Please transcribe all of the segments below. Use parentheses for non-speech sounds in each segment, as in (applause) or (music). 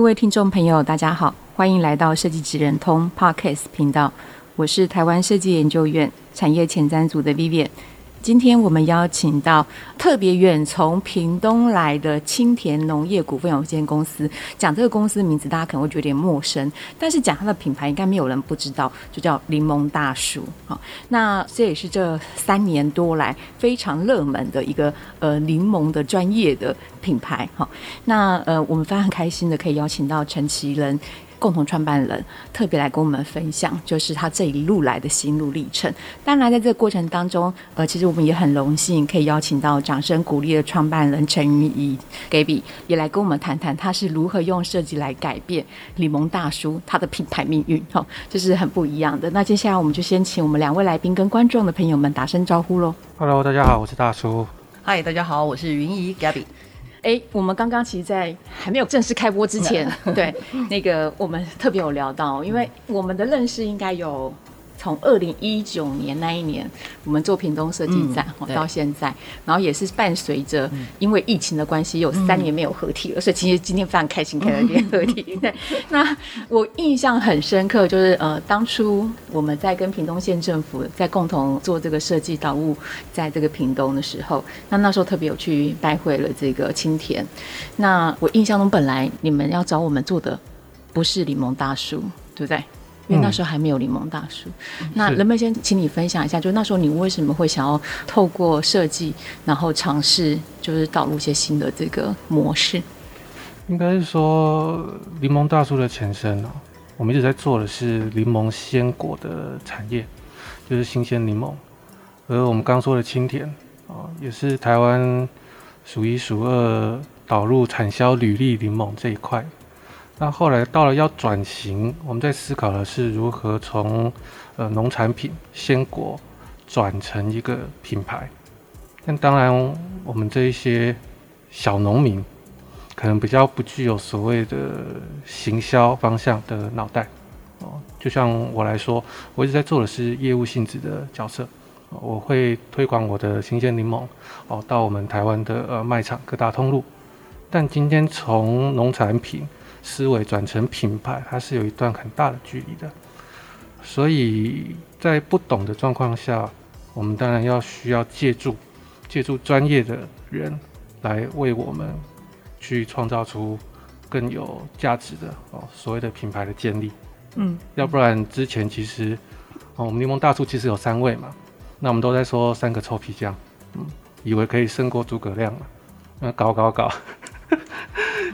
各位听众朋友，大家好，欢迎来到设计职人通 Podcast 频道，我是台湾设计研究院产业前瞻组的 Vivian。今天我们邀请到特别远从屏东来的青田农业股份有限公司。讲这个公司名字，大家可能会觉得有点陌生，但是讲它的品牌，应该没有人不知道，就叫柠檬大叔。好，那这也是这三年多来非常热门的一个呃柠檬的专业的品牌。好，那呃我们非常开心的可以邀请到陈其仁。共同创办人特别来跟我们分享，就是他这一路来的心路历程。当然，在这个过程当中，呃，其实我们也很荣幸可以邀请到掌声鼓励的创办人陈云怡 Gaby 也来跟我们谈谈他是如何用设计来改变柠檬大叔他的品牌命运。哈、哦，这、就是很不一样的。那接下来我们就先请我们两位来宾跟观众的朋友们打声招呼喽。Hello，大家好，我是大叔。Hi，大家好，我是云怡 Gaby。哎，我们刚刚其实，在还没有正式开播之前，(laughs) 对那个我们特别有聊到，因为我们的认识应该有。从二零一九年那一年，我们做屏东设计展，嗯，到现在，然后也是伴随着因为疫情的关系，有三年没有合体了，嗯，所以其实今天非常开心可以合体。对，那我印象很深刻，就是呃，当初我们在跟屏东县政府在共同做这个设计导物，在这个屏东的时候，那那时候特别有去拜会了这个青田。那我印象中，本来你们要找我们做的不是柠檬大叔，对不对？因为那时候还没有柠檬大叔，嗯、那能不能先请你分享一下，就那时候你为什么会想要透过设计，然后尝试就是导入一些新的这个模式？应该是说柠檬大叔的前身哦，我们一直在做的是柠檬鲜果的产业，就是新鲜柠檬。而我们刚说的青田啊，也是台湾数一数二导入产销履历柠檬这一块。那后来到了要转型，我们在思考的是如何从呃农产品鲜果转成一个品牌。但当然，我们这一些小农民可能比较不具有所谓的行销方向的脑袋哦。就像我来说，我一直在做的是业务性质的角色，我会推广我的新鲜柠檬哦到我们台湾的呃卖场各大通路。但今天从农产品思维转成品牌，它是有一段很大的距离的，所以在不懂的状况下，我们当然要需要借助借助专业的人来为我们去创造出更有价值的哦所谓的品牌的建立。嗯，要不然之前其实哦我们柠檬大叔其实有三位嘛，那我们都在说三个臭皮匠，嗯，以为可以胜过诸葛亮嘛，那搞搞搞。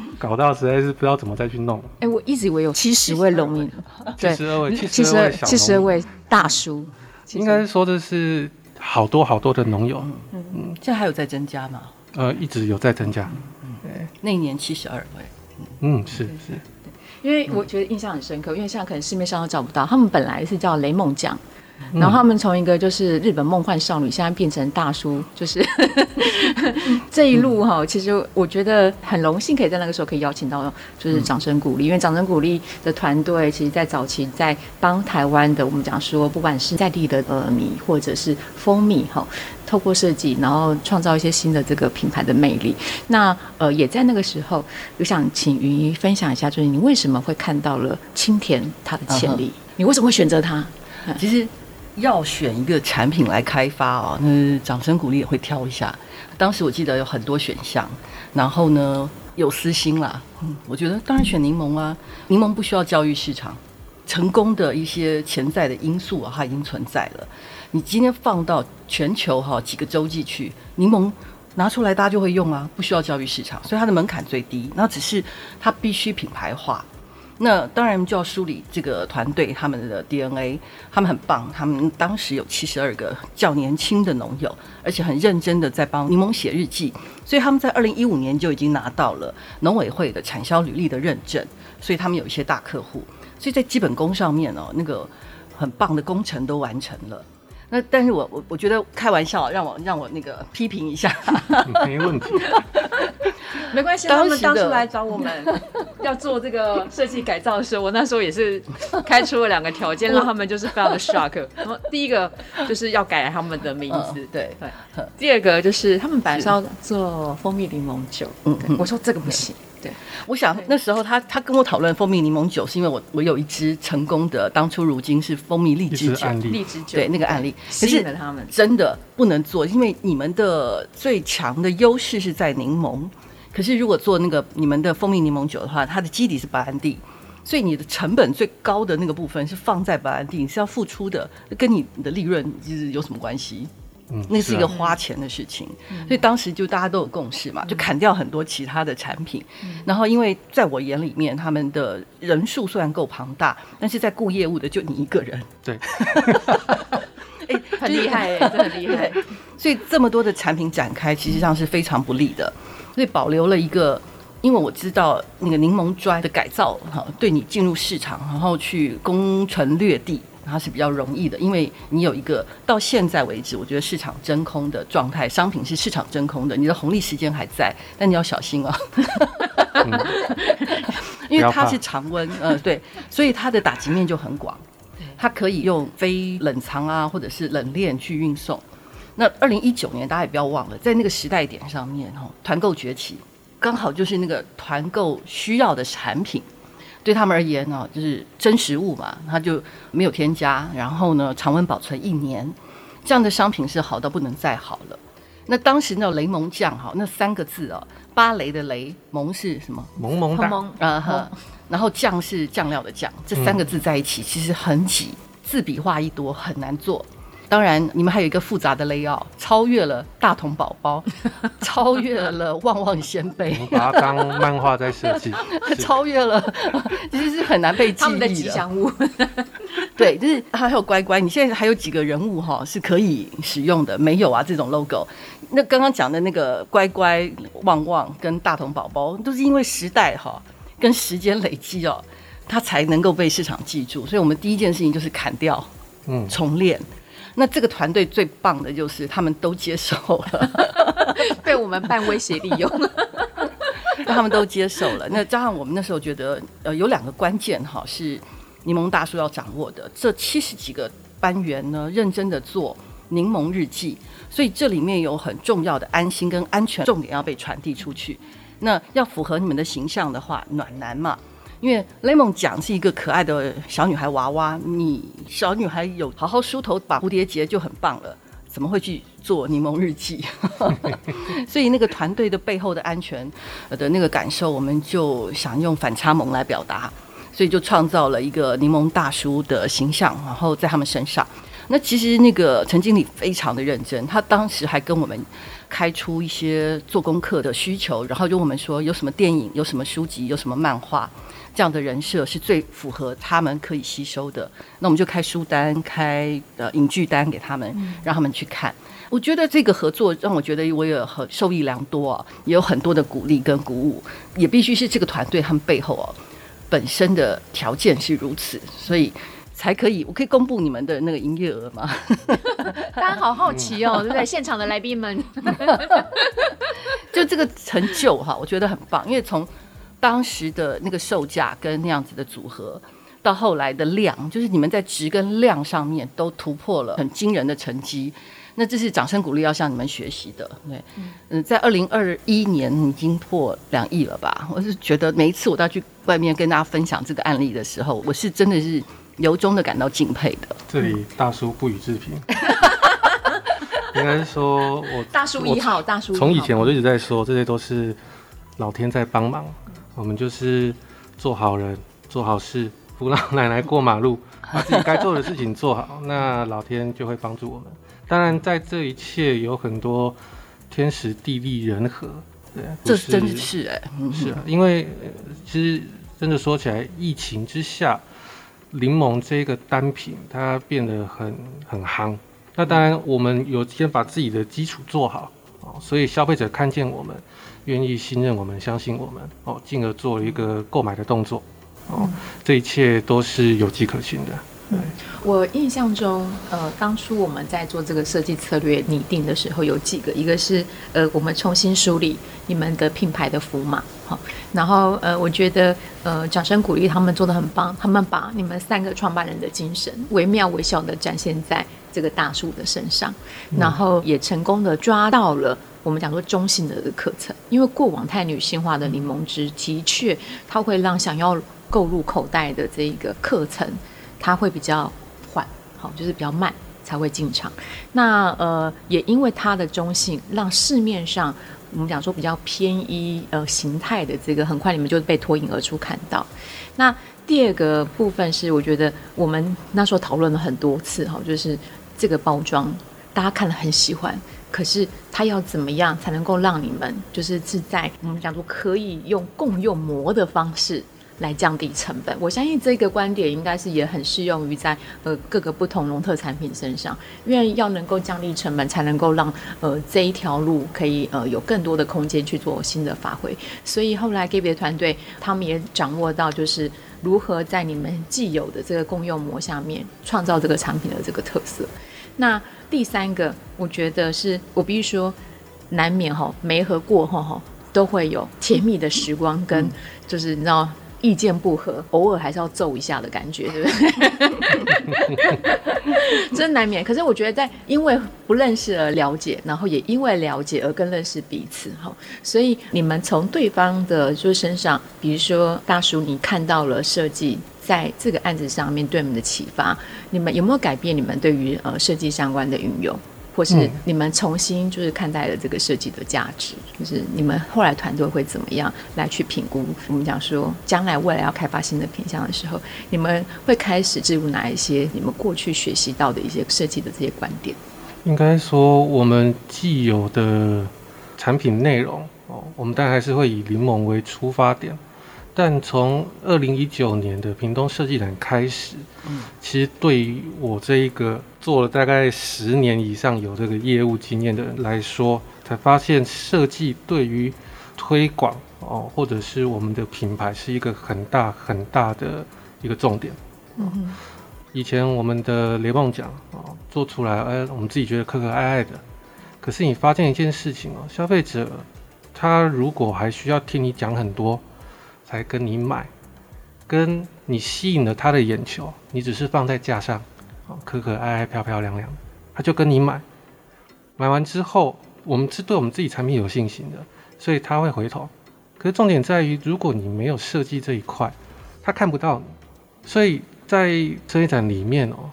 (laughs) 搞到实在是不知道怎么再去弄。哎、欸，我一直以为有七十位农民，七十二位，七十二七十二位大叔。应该说的是好多好多的农友。嗯嗯，现在还有在增加吗？呃，一直有在增加。嗯，对，那一年七十二位。嗯，是是。因为我觉得印象很深刻，因为现在可能市面上都找不到，他们本来是叫雷梦酱。然后他们从一个就是日本梦幻少女，现在变成大叔，就是 (laughs) 这一路哈。其实我觉得很荣幸，可以在那个时候可以邀请到，就是掌声鼓励，因为掌声鼓励的团队，其实在早期在帮台湾的我们讲说，不管是在地的呃米或者是蜂蜜哈，透过设计，然后创造一些新的这个品牌的魅力。那呃也在那个时候，我想请云仪分享一下，就是你为什么会看到了青田它的潜力？你为什么会选择它？其实。要选一个产品来开发啊，那掌声鼓励也会挑一下。当时我记得有很多选项，然后呢有私心啦。嗯，我觉得当然选柠檬啊，柠檬不需要教育市场，成功的一些潜在的因素啊，它已经存在了。你今天放到全球哈几个洲际去，柠檬拿出来大家就会用啊，不需要教育市场，所以它的门槛最低。那只是它必须品牌化。那当然就要梳理这个团队他们的 DNA，他们很棒，他们当时有七十二个较年轻的农友，而且很认真的在帮柠檬写日记，所以他们在二零一五年就已经拿到了农委会的产销履历的认证，所以他们有一些大客户，所以在基本功上面哦，那个很棒的工程都完成了。那但是我我我觉得开玩笑，让我让我那个批评一下，(laughs) 没问题，(laughs) 没关系。他们当初来找我们 (laughs) 要做这个设计改造的时候，我那时候也是开出了两个条件，让他们就是非常的 shock。然后第一个就是要改他们的名字，嗯、对对。第二个就是他们本来是要做蜂蜜柠檬酒，嗯，我说这个不行。对，我想那时候他他跟我讨论蜂蜜柠檬酒，是因为我我有一支成功的当初如今是蜂蜜荔枝酒，荔枝酒。对那个案例，可是他们。真的不能做，因为你们的最强的优势是在柠檬，可是如果做那个你们的蜂蜜柠檬酒的话，它的基底是白兰地，所以你的成本最高的那个部分是放在白兰地，你是要付出的，跟你的利润其实有什么关系？嗯，那是一个花钱的事情，所以当时就大家都有共识嘛，就砍掉很多其他的产品。然后，因为在我眼里面，他们的人数虽然够庞大，但是在顾业务的就你一个人。对，(laughs) 哎，很厉害哎，(laughs) 真的很厉害。所以这么多的产品展开，其实上是非常不利的。所以保留了一个，因为我知道那个柠檬砖的改造哈，对你进入市场，然后去攻城略地。它是比较容易的，因为你有一个到现在为止，我觉得市场真空的状态，商品是市场真空的，你的红利时间还在，但你要小心哦，嗯、(laughs) 因为它是常温，呃，对，所以它的打击面就很广，它可以用非冷藏啊，或者是冷链去运送。那二零一九年大家也不要忘了，在那个时代点上面，哈，团购崛起，刚好就是那个团购需要的产品。对他们而言呢，就是真食物嘛，它就没有添加，然后呢，常温保存一年，这样的商品是好到不能再好了。那当时那雷蒙酱哈，那三个字哦，芭蕾的雷，蒙是什么？萌萌哒。啊哈，然后酱是酱料的酱，这三个字在一起其实很挤，字笔画一多很难做。当然，你们还有一个复杂的 layout，超越了大同宝宝，(laughs) 超越了旺旺仙贝，把它当漫画在设计，(laughs) 超越了，其实是很难被记忆的。他们的吉祥物，(laughs) 对，就是还有乖乖，你现在还有几个人物哈是可以使用的？没有啊，这种 logo。那刚刚讲的那个乖乖、旺旺跟大同宝宝，都是因为时代哈跟时间累积哦，它才能够被市场记住。所以我们第一件事情就是砍掉，嗯，重练。那这个团队最棒的就是他们都接受了，(laughs) 被我们半威胁利用，他们都接受了。那加上我们那时候觉得，呃，有两个关键哈，是柠檬大叔要掌握的。这七十几个班员呢，认真的做柠檬日记，所以这里面有很重要的安心跟安全重点要被传递出去。那要符合你们的形象的话，暖男嘛。因为 Lemon 讲是一个可爱的小女孩娃娃，你小女孩有好好梳头绑蝴蝶结就很棒了，怎么会去做柠檬日记？(laughs) 所以那个团队的背后的安全的那个感受，我们就想用反差萌来表达，所以就创造了一个柠檬大叔的形象，然后在他们身上。那其实那个陈经理非常的认真，他当时还跟我们开出一些做功课的需求，然后就我们说有什么电影、有什么书籍、有什么漫画。这样的人设是最符合他们可以吸收的，那我们就开书单、开呃影剧单给他们，让他们去看。我觉得这个合作让我觉得我也很受益良多啊，也有很多的鼓励跟鼓舞，也必须是这个团队他们背后哦本身的条件是如此，所以才可以。我可以公布你们的那个营业额吗？(laughs) 大家好好奇哦，对不对？(laughs) 现场的来宾们，(laughs) 就这个成就哈，我觉得很棒，因为从。当时的那个售价跟那样子的组合，到后来的量，就是你们在值跟量上面都突破了很惊人的成绩，那这是掌声鼓励要向你们学习的。对，嗯，在二零二一年已经破两亿了吧？我是觉得每一次我都要去外面跟大家分享这个案例的时候，我是真的是由衷的感到敬佩的。这里大叔不予置评，(laughs) 应该是说我大叔一号，大叔从以前我就一直在说，这些都是老天在帮忙。我们就是做好人，做好事，扶老奶奶过马路，(laughs) 把自己该做的事情做好，那老天就会帮助我们。当然，在这一切有很多天时地利人和，对，这真的是哎，是啊，因为其实真的说起来，疫情之下，柠檬这个单品它变得很很夯。那当然，我们有先把自己的基础做好哦，所以消费者看见我们，愿意信任我们，相信我们哦，进而做一个购买的动作哦，这一切都是有迹可循的。嗯，我印象中，呃，当初我们在做这个设计策略拟定的时候，有几个，一个是呃，我们重新梳理你们的品牌的符码，好，然后呃，我觉得呃，掌声鼓励他们做的很棒，他们把你们三个创办人的精神惟妙惟肖的展现在这个大树的身上，然后也成功的抓到了我们讲说中性的课程，因为过往太女性化的柠檬汁的确，它会让想要购入口袋的这一个课程。它会比较缓，好，就是比较慢才会进场。那呃，也因为它的中性，让市面上我们讲说比较偏一呃形态的这个，很快你们就被脱颖而出看到。那第二个部分是，我觉得我们那时候讨论了很多次哈，就是这个包装大家看了很喜欢，可是它要怎么样才能够让你们就是是在我们讲说可以用共用膜的方式。来降低成本，我相信这个观点应该是也很适用于在呃各个不同农特产品身上，因为要能够降低成本，才能够让呃这一条路可以呃有更多的空间去做新的发挥。所以后来 Gaby 的团队他们也掌握到，就是如何在你们既有的这个共用膜下面创造这个产品的这个特色。那第三个，我觉得是我必须说，难免哈没合过后哈都会有甜蜜的时光，跟就是你知道。意见不合，偶尔还是要揍一下的感觉，对不对？(laughs) 真难免。可是我觉得，在因为不认识而了解，然后也因为了解而更认识彼此，哈。所以你们从对方的就身上，比如说大叔，你看到了设计在这个案子上面对你们的启发，你们有没有改变你们对于呃设计相关的运用？或是你们重新就是看待了这个设计的价值，就是你们后来团队会怎么样来去评估？我们讲说，将来未来要开发新的品项的时候，你们会开始置入哪一些你们过去学习到的一些设计的这些观点？应该说，我们既有的产品内容哦，我们当然还是会以柠檬为出发点。但从二零一九年的屏东设计展开始，嗯，其实对于我这一个做了大概十年以上有这个业务经验的人来说，才发现设计对于推广哦，或者是我们的品牌是一个很大很大的一个重点。嗯，以前我们的雷梦奖哦做出来，哎，我们自己觉得可可爱爱的，可是你发现一件事情哦，消费者他如果还需要听你讲很多。才跟你买，跟你吸引了他的眼球，你只是放在架上，可可爱爱、漂漂亮亮，他就跟你买。买完之后，我们是对我们自己产品有信心的，所以他会回头。可是重点在于，如果你没有设计这一块，他看不到你。所以在设计展里面哦。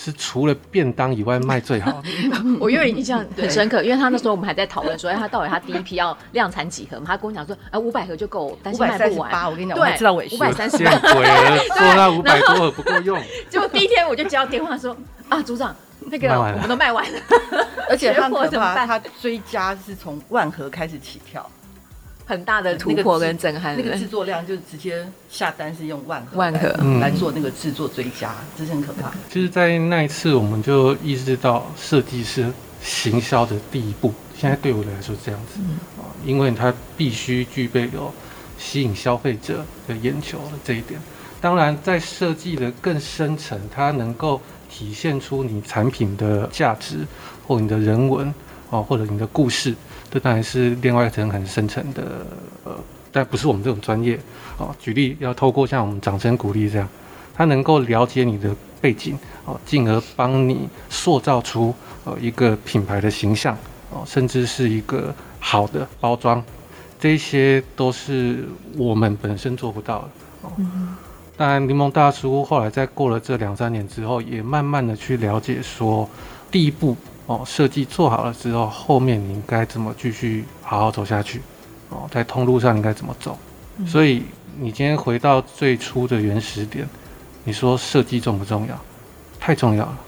是除了便当以外卖最好。(laughs) 我因为印象 (laughs) 很深刻，因为他那时候我们还在讨论说，哎，他到底他第一批要量产几盒嘛？他跟我讲说，哎，五百盒就够，但是卖不完。我跟你讲，我知道尾数。五百三十八。鬼了，说那五百多盒不够用。结果第一天我就接到电话说，啊，组长，那个我们都卖完了，而且他 (laughs) 怎么办？他追加是从万盒开始起跳。很大的突破跟震撼，那个制作量就直接下单是用万盒万盒来做那个制作追加，这是很可怕。就是，在那一次，我们就意识到设计师行销的第一步。现在对我来说是这样子啊，因为它必须具备有吸引消费者的眼球的这一点。当然，在设计的更深层，它能够体现出你产品的价值，或你的人文哦，或者你的故事。这当然是另外一层很深层的，呃，但不是我们这种专业哦。举例要透过像我们掌声鼓励这样，他能够了解你的背景哦，进而帮你塑造出呃一个品牌的形象哦，甚至是一个好的包装，这些都是我们本身做不到的哦。当然，柠檬大叔后来在过了这两三年之后，也慢慢的去了解说，第一步。哦，设计做好了之后，后面你应该怎么继续好好走下去？哦，在通路上应该怎么走？嗯。所以你今天回到最初的原始点，你说设计重不重要？太重要了。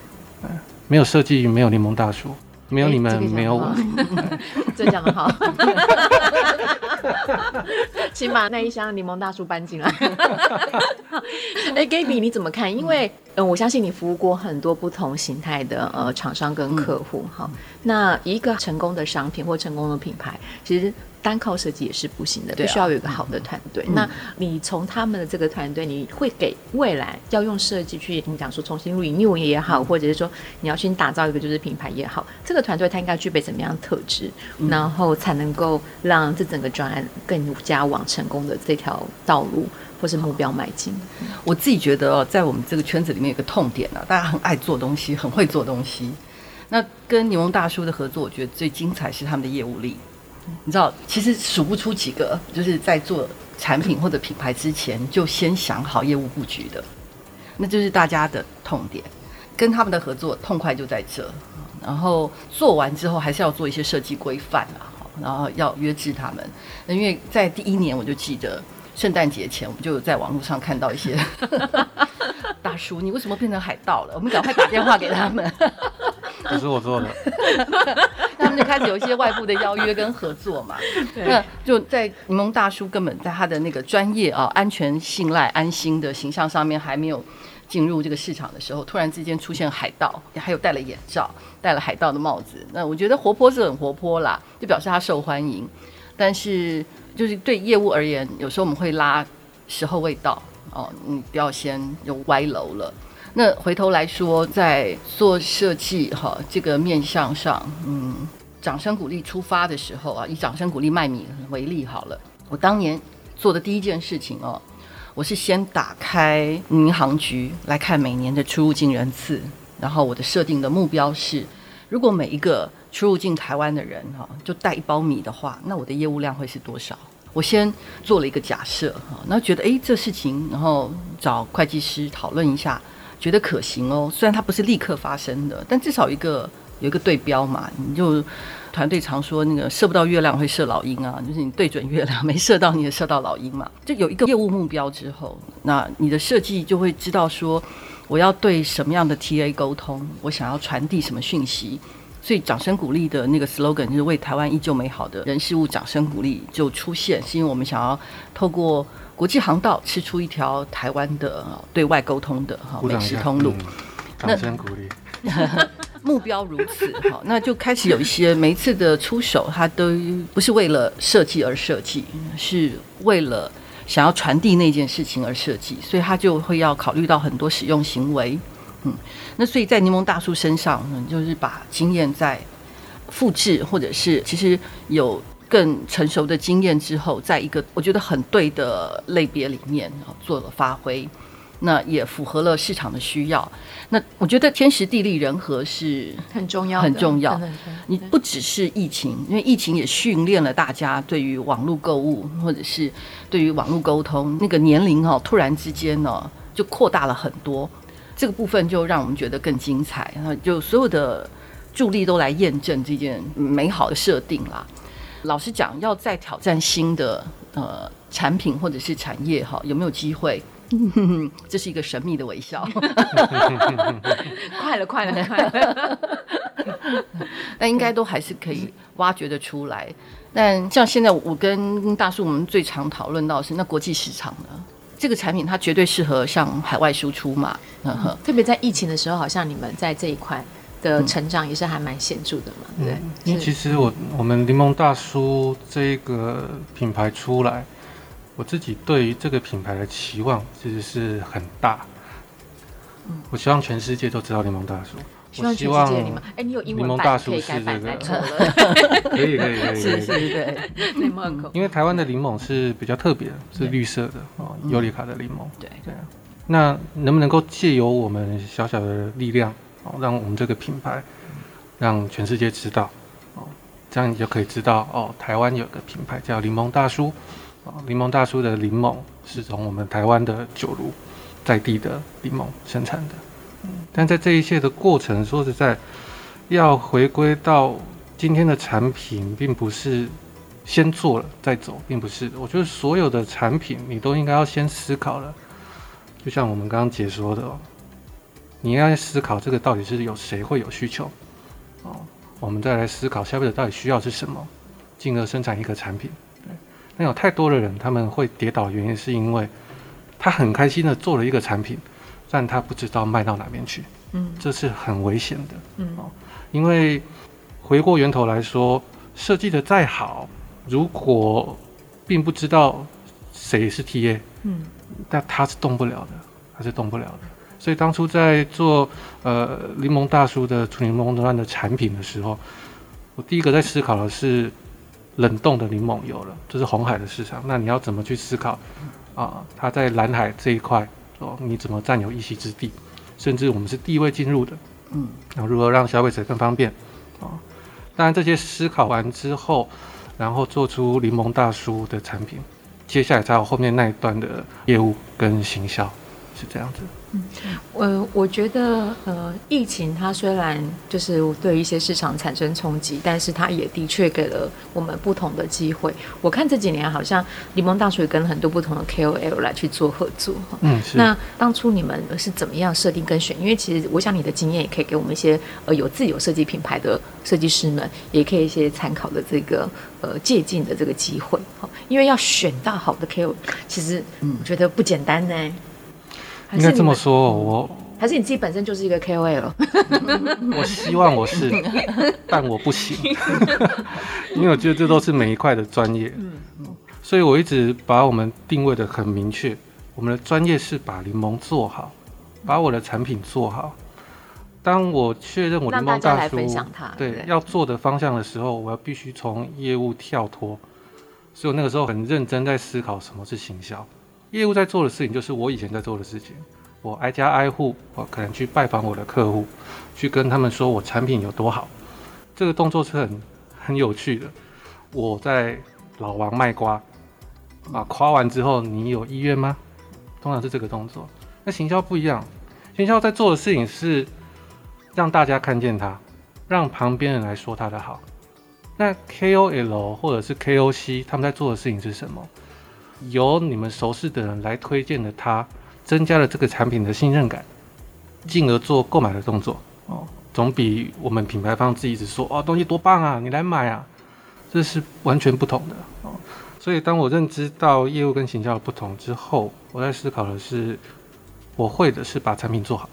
嗯，没有设计，没有柠檬大叔，没有你们，没有我。(laughs) (laughs) 这讲的好。(laughs) (laughs) 请把那一箱柠檬大叔搬进来。(laughs) 哎，Gaby，你怎么看？因为嗯，我相信你服务过很多不同形态的呃厂商跟客户哈。嗯、那一个成功的商品或成功的品牌，其实。单靠设计也是不行的，必须要有一个好的团队。啊、那你从他们的这个团队，你会给未来要用设计去你讲说重新录影、录影也好，嗯、或者是说你要去打造一个就是品牌也好，这个团队它应该具备怎么样的特质，嗯、然后才能够让这整个专案更加往成功的这条道路或是目标迈进。我自己觉得，在我们这个圈子里面有个痛点啊，大家很爱做东西，很会做东西。那跟柠檬大叔的合作，我觉得最精彩是他们的业务力。你知道，其实数不出几个，就是在做产品或者品牌之前就先想好业务布局的，那就是大家的痛点。跟他们的合作痛快就在这，然后做完之后还是要做一些设计规范啊，然后要约制他们。因为在第一年我就记得圣诞节前，我们就在网络上看到一些 (laughs) 大叔，你为什么变成海盗了？我们赶快打电话给他们。不是我做的，(laughs) 他们就开始有一些外部的邀约跟合作嘛。对那就在柠檬大叔根本在他的那个专业啊、安全、信赖、安心的形象上面还没有进入这个市场的时候，突然之间出现海盗，还有戴了眼罩、戴了海盗的帽子。那我觉得活泼是很活泼啦，就表示他受欢迎。但是就是对业务而言，有时候我们会拉时候未到哦，你不要先有歪楼了。那回头来说，在做设计哈这个面向上，嗯，掌声鼓励出发的时候啊，以掌声鼓励卖米为例好了。我当年做的第一件事情哦，我是先打开民航局来看每年的出入境人次，然后我的设定的目标是，如果每一个出入境台湾的人哈就带一包米的话，那我的业务量会是多少？我先做了一个假设哈，那觉得诶这事情，然后找会计师讨论一下。觉得可行哦，虽然它不是立刻发生的，但至少一个有一个对标嘛。你就团队常说那个射不到月亮会射老鹰啊，就是你对准月亮 (laughs) 没射到，你也射到老鹰嘛。就有一个业务目标之后，那你的设计就会知道说我要对什么样的 TA 沟通，我想要传递什么讯息。所以掌声鼓励的那个 slogan 就是为台湾依旧美好的人事物掌声鼓励就出现，是因为我们想要透过。国际航道吃出一条台湾的对外沟通的哈美食通路，掌声鼓励。(laughs) 目标如此，好，那就开始有一些每一次的出手，它都不是为了设计而设计，是为了想要传递那件事情而设计，所以他就会要考虑到很多使用行为。嗯，那所以在柠檬大叔身上，嗯，就是把经验在复制，或者是其实有。更成熟的经验之后，在一个我觉得很对的类别里面做了发挥，那也符合了市场的需要。那我觉得天时地利人和是很重要，很重要。你不只是疫情，因为疫情也训练了大家对于网络购物或者是对于网络沟通那个年龄哦，突然之间呢就扩大了很多。这个部分就让我们觉得更精彩，然后就所有的助力都来验证这件美好的设定啦。老实讲，要再挑战新的呃产品或者是产业哈，有没有机会？(laughs) 这是一个神秘的微笑。快了，快了，快了。那应该都还是可以挖掘得出来。但像现在我跟大叔，我们最常讨论到的是那国际市场呢？这个产品它绝对适合向海外输出嘛？嗯哼。特别在疫情的时候，好像你们在这一块。的成长也是还蛮显著的嘛，嗯、对。因为其实我我们柠檬大叔这个品牌出来，我自己对于这个品牌的期望其实是很大。嗯、我希望全世界都知道柠檬大叔。我希望全世界你们，哎，你有英文版可以改版来错了。(laughs) 可以可以可以，是是对。柠檬口。因为台湾的柠檬是比较特别的，是绿色的哦，尤里卡的柠檬。对对。那能不能够借由我们小小的力量？哦，让我们这个品牌让全世界知道，哦，这样你就可以知道哦，台湾有个品牌叫柠檬大叔，哦，柠檬大叔的柠檬是从我们台湾的九如在地的柠檬生产的。但在这一切的过程，说实在，要回归到今天的产品，并不是先做了再走，并不是。我觉得所有的产品你都应该要先思考了，就像我们刚刚解说的哦。你应该思考这个到底是有谁会有需求，哦，我们再来思考消费者到底需要是什么，进而生产一个产品。对，那有太多的人他们会跌倒，原因是因为他很开心的做了一个产品，但他不知道卖到哪边去。嗯，这是很危险的。嗯哦，因为回过源头来说，设计的再好，如果并不知道谁是 TA，嗯，但他是动不了的，他是动不了的。所以当初在做呃柠檬大叔的纯柠檬砖的产品的时候，我第一个在思考的是冷冻的柠檬油了，这是红海的市场，那你要怎么去思考啊？它在蓝海这一块哦，你怎么占有一席之地？甚至我们是第一位进入的，嗯，然后如何让消费者更方便啊？当然这些思考完之后，然后做出柠檬大叔的产品，接下来才有后面那一段的业务跟行销，是这样子。嗯，我我觉得，呃，疫情它虽然就是对一些市场产生冲击，但是它也的确给了我们不同的机会。我看这几年好像柠檬大叔也跟很多不同的 KOL 来去做合作。嗯，是。那当初你们是怎么样设定跟选？因为其实我想你的经验也可以给我们一些呃有自有设计品牌的设计师们，也可以一些参考的这个呃借鉴的这个机会哈。因为要选到好的 KOL，其实我觉得不简单呢。应该这么说，我还是你自己本身就是一个 KOL。(laughs) 我希望我是，但我不行，(laughs) 因为我觉得这都是每一块的专业。嗯，所以我一直把我们定位的很明确，我们的专业是把柠檬做好，把我的产品做好。当我确认我柠檬大叔对要做的方向的时候，我要必须从业务跳脱。所以我那个时候很认真在思考什么是行销。业务在做的事情就是我以前在做的事情，我挨家挨户，我可能去拜访我的客户，去跟他们说我产品有多好。这个动作是很很有趣的。我在老王卖瓜，啊，夸完之后你有意愿吗？通常是这个动作。那行销不一样，行销在做的事情是让大家看见他，让旁边人来说他的好。那 KOL 或者是 KOC 他们在做的事情是什么？由你们熟识的人来推荐的他，增加了这个产品的信任感，进而做购买的动作哦，总比我们品牌方自己一直说哦，东西多棒啊，你来买啊，这是完全不同的哦。所以当我认知到业务跟行销的不同之后，我在思考的是，我会的是把产品做好。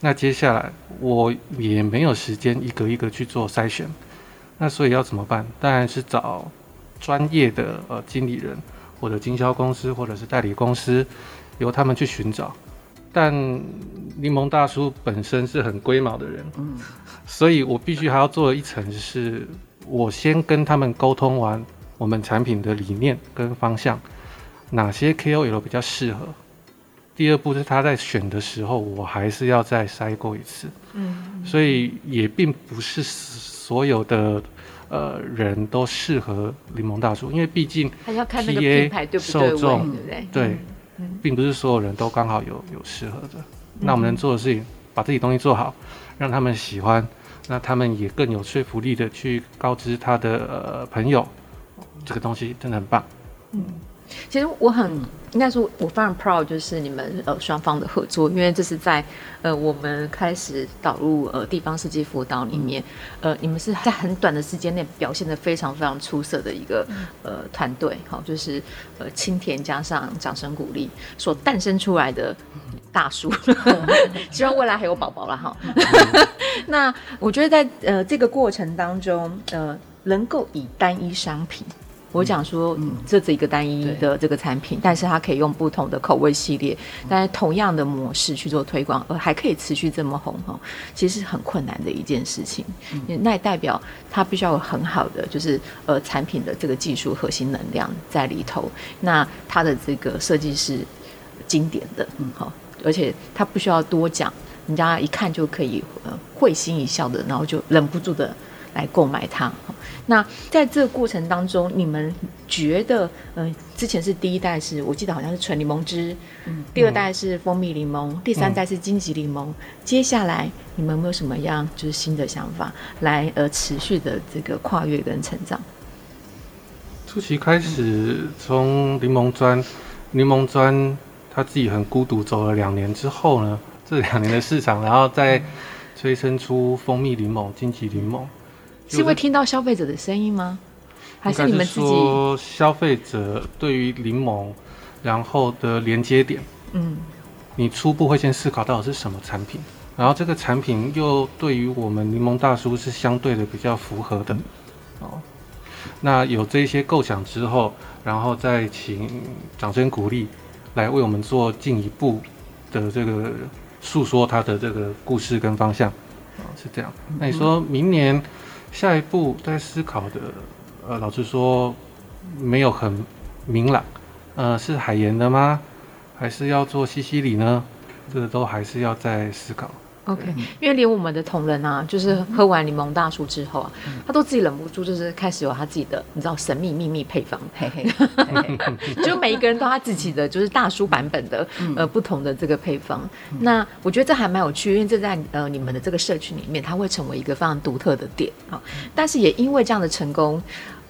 那接下来我也没有时间一个一个去做筛选，那所以要怎么办？当然是找专业的呃经理人。或者经销公司，或者是代理公司，由他们去寻找。但柠檬大叔本身是很龟毛的人，嗯，所以我必须还要做一层，是我先跟他们沟通完我们产品的理念跟方向，哪些 KOL 比较适合。第二步是他在选的时候，我还是要再筛过一次，嗯，所以也并不是所有的。呃，人都适合柠檬大叔，因为毕竟 TA 受众对，并不是所有人都刚好有有适合的。那我们能做的事情，把自己东西做好，让他们喜欢，那他们也更有说服力的去告知他的呃朋友，这个东西真的很棒。嗯。其实我很应该说，我非常 proud，就是你们呃双方的合作，因为这是在呃我们开始导入呃地方设计辅导里面，呃你们是在很短的时间内表现的非常非常出色的一个呃团队，好，就是呃青田加上掌声鼓励所诞生出来的大叔，(laughs) 希望未来还有宝宝了哈。(laughs) 那我觉得在呃这个过程当中，呃能够以单一商品。我讲说，嗯，这是一个单一的这个产品，但是它可以用不同的口味系列，但是同样的模式去做推广，而还可以持续这么红哈，其实是很困难的一件事情。那也代表它必须要有很好的，就是呃产品的这个技术核心能量在里头。那它的这个设计是经典的，嗯好，而且它不需要多讲，人家一看就可以呃会心一笑的，然后就忍不住的。来购买它。那在这个过程当中，你们觉得，嗯、呃，之前是第一代是我记得好像是纯柠檬汁，嗯，第二代是蜂蜜柠檬，嗯、第三代是金桔柠檬。接下来你们有没有什么样就是新的想法，来呃持续的这个跨越跟成长？初期开始从柠檬砖，柠檬砖他自己很孤独走了两年之后呢，这两年的市场，然后再催生出蜂蜜柠檬、金桔柠檬。是会听到消费者的声音吗？还是你们自己？说消费者对于柠檬，然后的连接点，嗯，你初步会先思考到底是什么产品，然后这个产品又对于我们柠檬大叔是相对的比较符合的，哦，那有这些构想之后，然后再请掌声鼓励来为我们做进一步的这个诉说他的这个故事跟方向，啊，是这样。那你说明年下一步在思考的？呃，老实说，没有很明朗。呃，是海盐的吗？还是要做西西里呢？这个都还是要再思考。OK，因为连我们的同仁啊，就是喝完柠檬大叔之后啊，嗯、他都自己忍不住，就是开始有他自己的，你知道神秘秘密配方，嘿嘿，(laughs) 就每一个人都他自己的，就是大叔版本的，嗯、呃，不同的这个配方。嗯、那我觉得这还蛮有趣，因为这在呃你们的这个社群里面，它会成为一个非常独特的点啊。但是也因为这样的成功。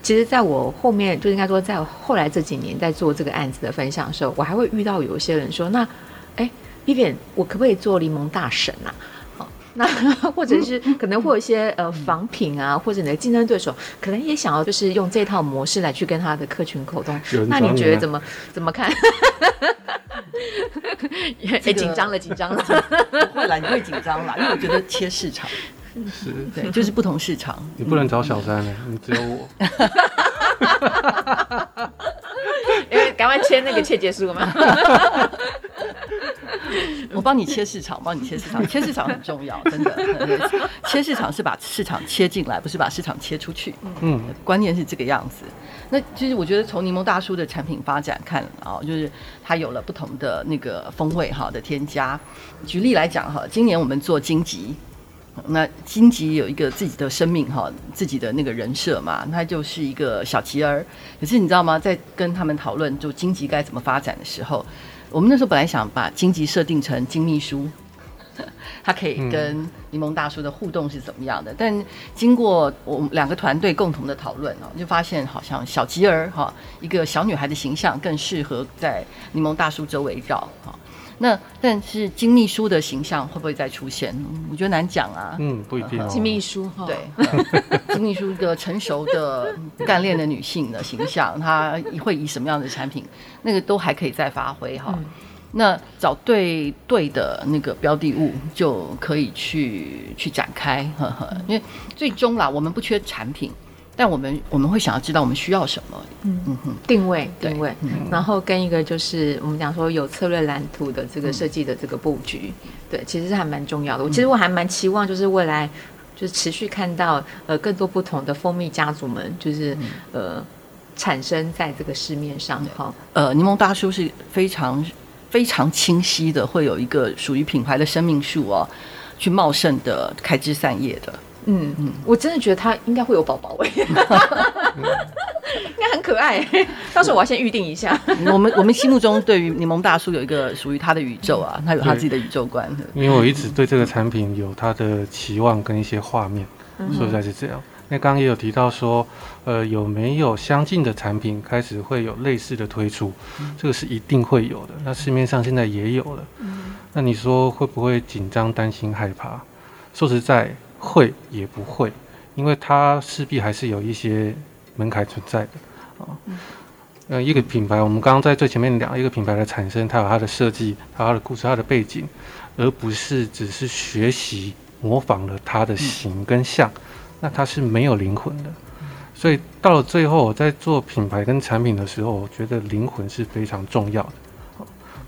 其实，在我后面，就应该说，在后来这几年在做这个案子的分享的时候，我还会遇到有一些人说：“那，哎，Vivian，我可不可以做柠檬大神啊？好，那 (laughs) 或者是可能会有一些呃仿品啊，或者你的竞争对手可能也想要就是用这套模式来去跟他的客群沟通。那你觉得怎么怎么看？(laughs) 哎，紧张了，紧张了，不会啦，你会紧张啦，因为我觉得切市场。”是，对，就是不同市场。你不能找小三呢，你只有我。因 (laughs) 为赶快签那个切结书嘛。我帮你切市场，帮你切市场，切市场很重要，真的。切市场是把市场切进来，不是把市场切出去。嗯，观念是这个样子。那其实我觉得从柠檬大叔的产品发展看啊，就是它有了不同的那个风味哈的添加。举例来讲哈，今年我们做荆棘。那荆棘有一个自己的生命哈，自己的那个人设嘛，他就是一个小吉儿。可是你知道吗？在跟他们讨论就荆棘该怎么发展的时候，我们那时候本来想把荆棘设定成金秘书，(laughs) 他可以跟柠檬大叔的互动是怎么样的？嗯、但经过我们两个团队共同的讨论哦，就发现好像小吉儿哈，一个小女孩的形象更适合在柠檬大叔周围绕哈。那但是金秘书的形象会不会再出现？我觉得难讲啊。嗯，不一定、哦。金秘书哈，对，(laughs) 金秘书一个成熟的干练的女性的形象，她会以什么样的产品？那个都还可以再发挥哈。嗯、那找对对的那个标的物，就可以去去展开。呵呵，因为最终啦，我们不缺产品。但我们我们会想要知道我们需要什么，嗯。嗯哼，定位定位，嗯、然后跟一个就是我们讲说有策略蓝图的这个设计的这个布局，嗯、对，其实是还蛮重要的。我、嗯、其实我还蛮期望就是未来就是持续看到呃更多不同的蜂蜜家族们就是、嗯、呃产生在这个市面上哈。呃，柠檬大叔是非常非常清晰的，会有一个属于品牌的生命树哦，去茂盛的开枝散叶的。嗯嗯，我真的觉得他应该会有宝宝哎，应该很可爱。到时候我要先预定一下。我们我们心目中对于柠檬大叔有一个属于他的宇宙啊，他有他自己的宇宙观。因为我一直对这个产品有他的期望跟一些画面，说实在是这样。那刚刚也有提到说，呃，有没有相近的产品开始会有类似的推出？这个是一定会有的。那市面上现在也有了。那你说会不会紧张、担心、害怕？说实在。会也不会，因为它势必还是有一些门槛存在的啊。呃，一个品牌，我们刚刚在最前面讲，一个品牌的产生，它有它的设计，它有它的故事，它的背景，而不是只是学习模仿了它的形跟像，那它是没有灵魂的。所以到了最后，我在做品牌跟产品的时候，我觉得灵魂是非常重要的，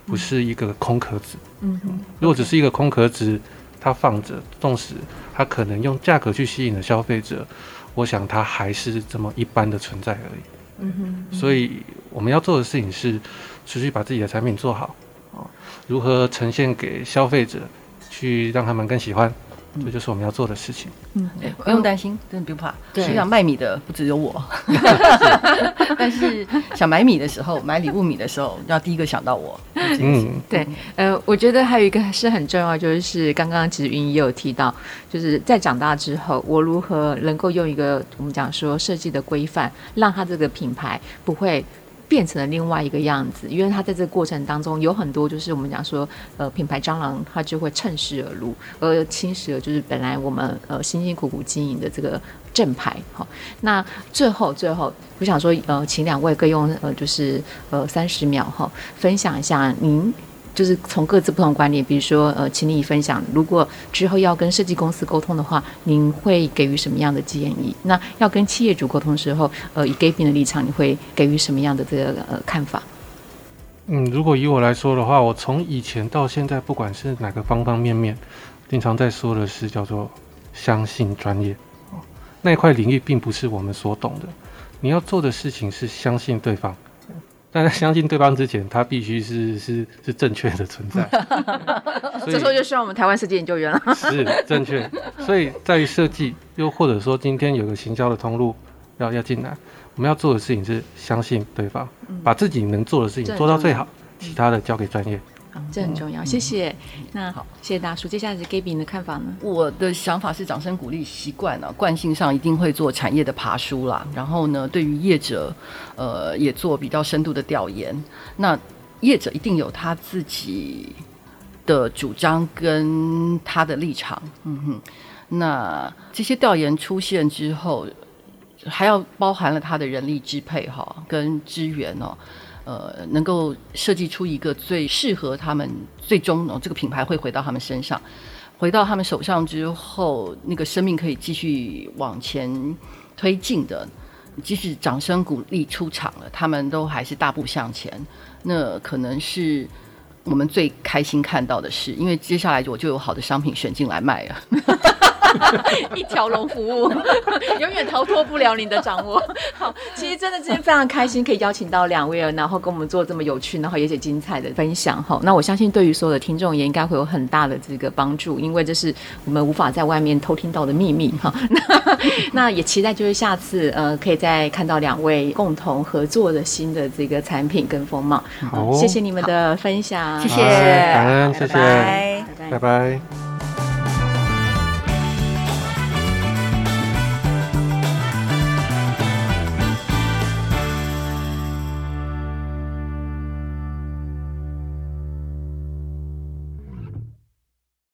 不是一个空壳子。嗯嗯，如果只是一个空壳子。它放着，纵使它可能用价格去吸引了消费者，我想它还是这么一般的存在而已。嗯哼，嗯哼，所以我们要做的事情是持续把自己的产品做好啊，如何呈现给消费者，去让他们更喜欢。这就是我们要做的事情。嗯，不用担心，真的不用怕。对，想卖米的不只有我，(laughs) 但是想买米的时候，买礼物米的时候，要第一个想到我。嗯，对。呃，我觉得还有一个是很重要，就是刚刚其实云也有提到，就是在长大之后，我如何能够用一个我们讲说设计的规范，让他这个品牌不会。变成了另外一个样子，因为它在这个过程当中有很多，就是我们讲说，呃，品牌蟑螂它就会趁势而入，而侵蚀了就是本来我们呃辛辛苦苦经营的这个正牌。好，那最后最后，我想说，呃，请两位各用呃，就是呃三十秒哈，分享一下您。就是从各自不同观点，比如说，呃，请你分享，如果之后要跟设计公司沟通的话，您会给予什么样的建议？那要跟企业主沟通的时候，呃，以 Gavin 的立场，你会给予什么样的这个呃看法？嗯，如果以我来说的话，我从以前到现在，不管是哪个方方面面，经常在说的是叫做相信专业。那一块领域并不是我们所懂的，你要做的事情是相信对方。但在相信对方之前，他必须是是是正确的存在。(laughs) 这时候就需要我们台湾设计研究员了。是正确，所以在于设计，又或者说今天有个行销的通路要要进来，我们要做的事情是相信对方，把自己能做的事情做到最好，其他的交给专业。这很重要，谢谢。那好，谢谢大叔。接下来是 Gaby 你的看法呢？我的想法是掌声鼓励习惯了，惯性上一定会做产业的爬书啦。然后呢，对于业者，呃，也做比较深度的调研。那业者一定有他自己的主张跟他的立场。嗯哼。那这些调研出现之后，还要包含了他的人力支配哈，跟资源哦。呃，能够设计出一个最适合他们，最终呢，这个品牌会回到他们身上，回到他们手上之后，那个生命可以继续往前推进的。即使掌声鼓励出场了，他们都还是大步向前。那可能是我们最开心看到的事，因为接下来我就有好的商品选进来卖了。(laughs) 一条龙服务，(laughs) 永远逃脱不了你的掌握。好，其实真的今天非常开心，可以邀请到两位，然后跟我们做这么有趣，然后也且精彩的分享。哈，那我相信对于所有的听众也应该会有很大的这个帮助，因为这是我们无法在外面偷听到的秘密。哈，那 (laughs) 那也期待就是下次呃，可以再看到两位共同合作的新的这个产品跟风貌。好，谢谢你们的分享，谢谢，感恩，谢谢，拜拜。拜拜。